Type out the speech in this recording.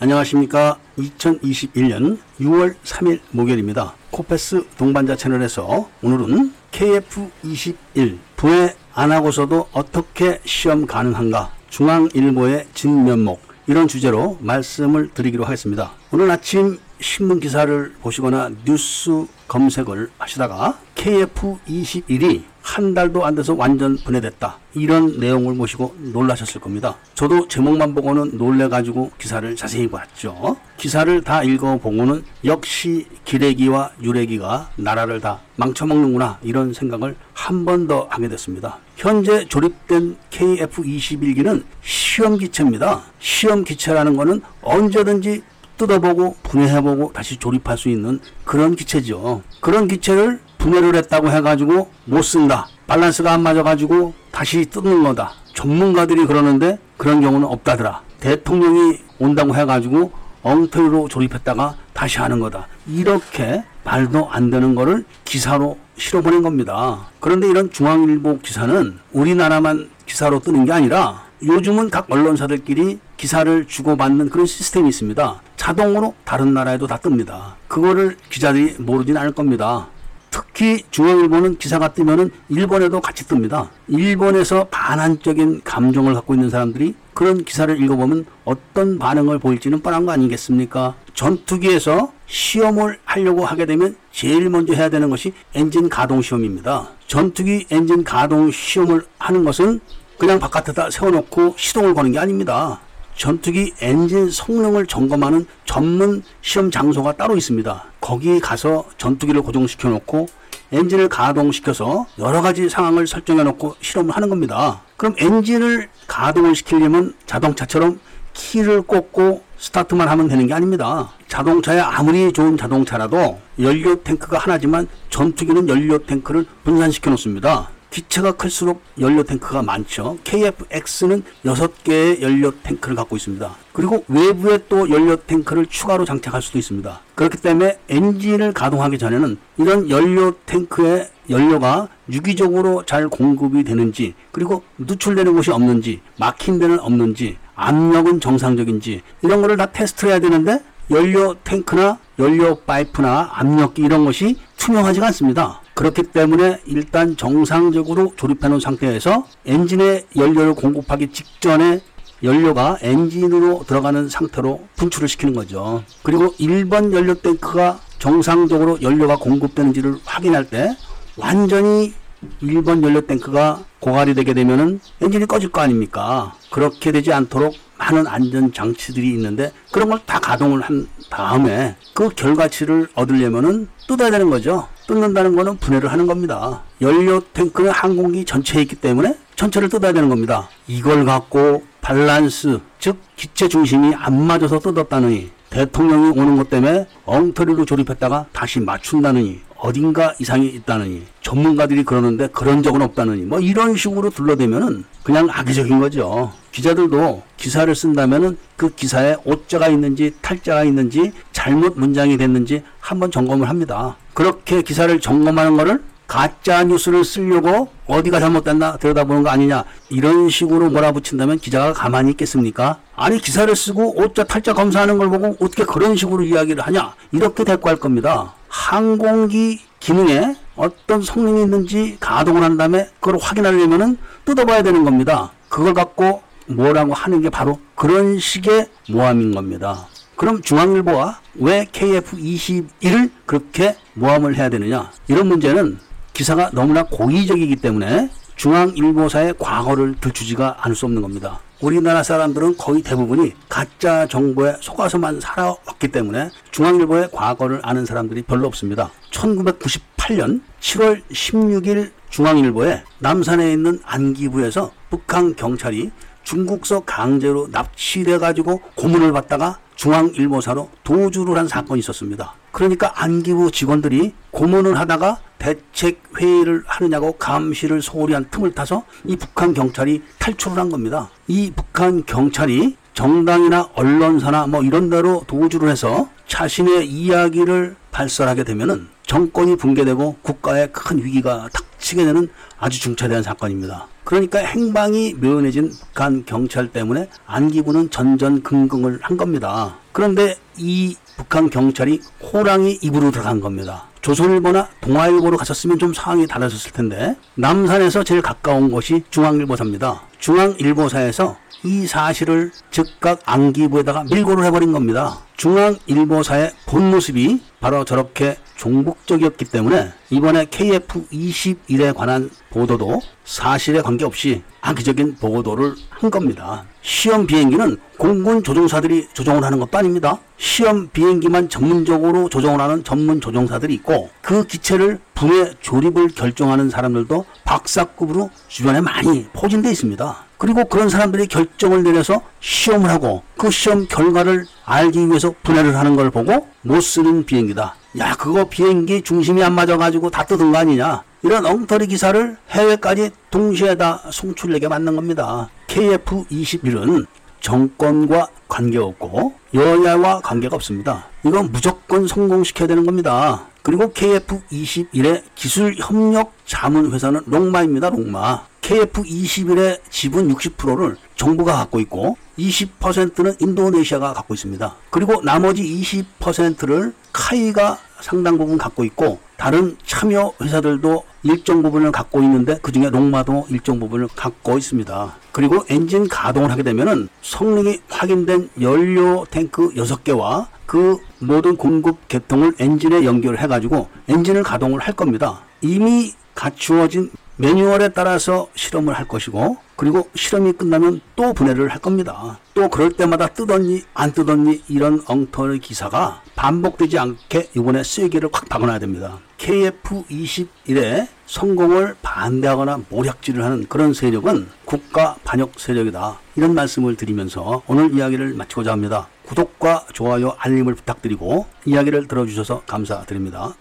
안녕하십니까. 2021년 6월 3일 목요일입니다. 코페스 동반자 채널에서 오늘은 KF21 부에 안 하고서도 어떻게 시험 가능한가 중앙일보의 진면목 이런 주제로 말씀을 드리기로 하겠습니다. 오늘 아침 신문 기사를 보시거나 뉴스 검색을 하시다가 KF21이 한 달도 안 돼서 완전 분해됐다. 이런 내용을 보시고 놀라셨을 겁니다. 저도 제목만 보고는 놀래가지고 기사를 자세히 봤죠. 기사를 다 읽어보고는 역시 기레기와 유레기가 나라를 다 망쳐먹는구나 이런 생각을 한 번 더 하게 됐습니다. 현재 조립된 KF21기는 시험기체입니다. 시험기체라는 것은 언제든지 뜯어보고 분해해보고 다시 조립할 수 있는 그런 기체죠. 그런 기체를 분해를 했다고 해가지고 못 쓴다. 밸런스가 안 맞아가지고 다시 뜯는 거다. 전문가들이 그러는데 그런 경우는 없다더라. 대통령이 온다고 해가지고 엉터리로 조립했다가 다시 하는 거다. 이렇게 말도 안 되는 거를 기사로 실어보낸 겁니다. 그런데 이런 중앙일보 기사는 우리나라만 기사로 뜨는 게 아니라 요즘은 각 언론사들끼리 기사를 주고받는 그런 시스템이 있습니다. 자동으로 다른 나라에도 다 뜹니다. 그거를 기자들이 모르진 않을 겁니다. 특히 중앙일보는 기사가 뜨면은 일본에도 같이 뜹니다. 일본에서 반환적인 감정을 갖고 있는 사람들이 그런 기사를 읽어보면 어떤 반응을 보일지는 뻔한 거 아니겠습니까? 전투기에서 시험을 하려고 하게 되면 제일 먼저 해야 되는 것이 엔진 가동 시험입니다. 전투기 엔진 가동 시험을 하는 것은 그냥 바깥에다 세워놓고 시동을 거는 게 아닙니다. 전투기 엔진 성능을 점검하는 전문 시험 장소가 따로 있습니다. 거기 가서 전투기를 고정시켜 놓고 엔진을 가동시켜서 여러 가지 상황을 설정해 놓고 실험을 하는 겁니다. 그럼 엔진을 가동을 시키려면 자동차처럼 키를 꽂고 스타트만 하면 되는 게 아닙니다. 자동차에 아무리 좋은 자동차라도 연료 탱크가 하나지만 전투기는 연료 탱크를 분산시켜 놓습니다. 기체가 클수록 연료 탱크가 많죠. KFX는 6개의 연료 탱크를 갖고 있습니다. 그리고 외부에 또 연료 탱크를 추가로 장착할 수도 있습니다. 그렇기 때문에 엔진을 가동하기 전에는 이런 연료 탱크의 연료가 유기적으로 잘 공급이 되는지 그리고 누출되는 곳이 없는지 막힌 데는 없는지 압력은 정상적인지 이런 거를 다 테스트를 해야 되는데 연료 탱크나 연료 파이프나 압력기 이런 것이 투명하지가 않습니다. 그렇기 때문에 일단 정상적으로 조립해 놓은 상태에서 엔진에 연료를 공급하기 직전에 연료가 엔진으로 들어가는 상태로 분출을 시키는 거죠. 그리고 1번 연료 탱크가 정상적으로 연료가 공급되는지를 확인할 때 완전히 1번 연료 탱크가 고갈이 되게 되면은 엔진이 꺼질 거 아닙니까? 그렇게 되지 않도록 많은 안전 장치들이 있는데 그런 걸 다 가동을 한 다음에 그 결과치를 얻으려면은 뜯어야 되는 거죠. 뜯는다는 거는 분해를 하는 겁니다. 연료 탱크는 항공기 전체에 있기 때문에 전체를 뜯어야 되는 겁니다. 이걸 갖고 밸런스, 즉 기체 중심이 안 맞아서 뜯었다느니 대통령이 오는 것 때문에 엉터리로 조립했다가 다시 맞춘다느니 어딘가 이상이 있다느니 전문가들이 그러는데 그런 적은 없다느니 뭐 이런 식으로 둘러대면은 그냥 악의적인 거죠. 기자들도 기사를 쓴다면은 그 기사에 오자가 있는지 탈자가 있는지 잘못 문장이 됐는지 한번 점검을 합니다. 그렇게 기사를 점검하는 거를 가짜 뉴스를 쓰려고 어디가 잘못됐나 들여다보는 거 아니냐 이런 식으로 몰아붙인다면 기자가 가만히 있겠습니까? 아니 기사를 쓰고 오자 탈자 검사하는 걸 보고 어떻게 그런 식으로 이야기를 하냐 이렇게 대꾸할 겁니다. 항공기 기능에 어떤 성능이 있는지 가동을 한 다음에 그걸 확인하려면은 뜯어봐야 되는 겁니다. 그걸 갖고 뭐라고 하는 게 바로 그런 식의 모함인 겁니다. 그럼 중앙일보와 왜 KF21을 그렇게 모함을 해야 되느냐? 이런 문제는 기사가 너무나 고의적이기 때문에 중앙일보사의 과거를 들추지가 않을 수 없는 겁니다. 우리나라 사람들은 거의 대부분이 가짜 정보에 속아서만 살아왔기 때문에 중앙일보의 과거를 아는 사람들이 별로 없습니다. 1998년 7월 16일 중앙일보에 남산에 있는 안기부에서 북한 경찰이 중국서 강제로 납치돼 가지고 고문을 받다가 중앙일보사로 도주를 한 사건이 있었습니다. 그러니까 안기부 직원들이 고문을 하다가 대책 회의를 하느냐고 감시를 소홀히 한 틈을 타서 이 북한 경찰이 탈출을 한 겁니다. 이 북한 경찰이 정당이나 언론사나 뭐 이런 데로 도주를 해서 자신의 이야기를 발설하게 되면은 정권이 붕괴되고 국가에 큰 위기가 닥 치게 되는 아주 중차대한 사건입니다. 그러니까 행방이 묘연해진 북한 경찰 때문에 안기부는 전전긍긍을 한 겁니다. 그런데 이 북한 경찰이 호랑이 입으로 들어간 겁니다. 조선일보나 동아일보로 갔었으면 좀 상황이 달라졌을 텐데 남산에서 제일 가까운 곳이 중앙일보사입니다. 중앙일보사에서 이 사실을 즉각 안기부에다가 밀고를 해버린 겁니다. 중앙일보사의 본 모습이 바로 저렇게 종북적이었기 때문에 이번에 KF21에 관한 보도도 사실에 관계없이 악의적인 보도를 한 겁니다. 시험 비행기는 공군 조종사들이 조종을 하는 것도 아닙니다. 시험 비행기만 전문적으로 조종을 하는 전문 조종사들이 있고 그 기체를 분해 조립을 결정하는 사람들도 박사급으로 주변에 많이 포진되어 있습니다. 그리고 그런 사람들이 결정을 내려서 시험을 하고 그 시험 결과를 알기 위해서 분해를 하는 걸 보고 못 쓰는 비행기다. 야, 그거 비행기 중심이 안 맞아가지고 다 뜯은 거 아니냐. 이런 엉터리 기사를 해외까지 동시에 다 송출내게 만든 겁니다. KF21은 정권과 관계없고 여야와 관계가 없습니다. 이건 무조건 성공시켜야 되는 겁니다. 그리고 KF21의 기술 협력 자문 회사는 롱마입니다. 롱마. KF21의 지분 60%를 정부가 갖고 있고 20%는 인도네시아가 갖고 있습니다. 그리고 나머지 20%를 카이가 상당 부분 갖고 있고 다른 참여 회사들도 일정 부분을 갖고 있는데 그 중에 롱마도 일정 부분을 갖고 있습니다. 그리고 엔진 가동을 하게 되면은 성능이 확인된 연료 탱크 6개와 그 모든 공급 계통을 엔진에 연결해 가지고 엔진을 가동을 할 겁니다. 이미 갖추어진 매뉴얼에 따라서 실험을 할 것이고 그리고 실험이 끝나면 또 분해를 할 겁니다. 또 그럴 때마다 뜨덧니 안 뜨덧니 이런 엉터리 기사가 반복되지 않게 이번에 쐐기를 확 박아놔야 됩니다. KF21의 성공을 반대하거나 모략질을 하는 그런 세력은 국가 반역 세력이다. 이런 말씀을 드리면서 오늘 이야기를 마치고자 합니다. 구독과 좋아요, 알림을 부탁드리고 이야기를 들어주셔서 감사드립니다.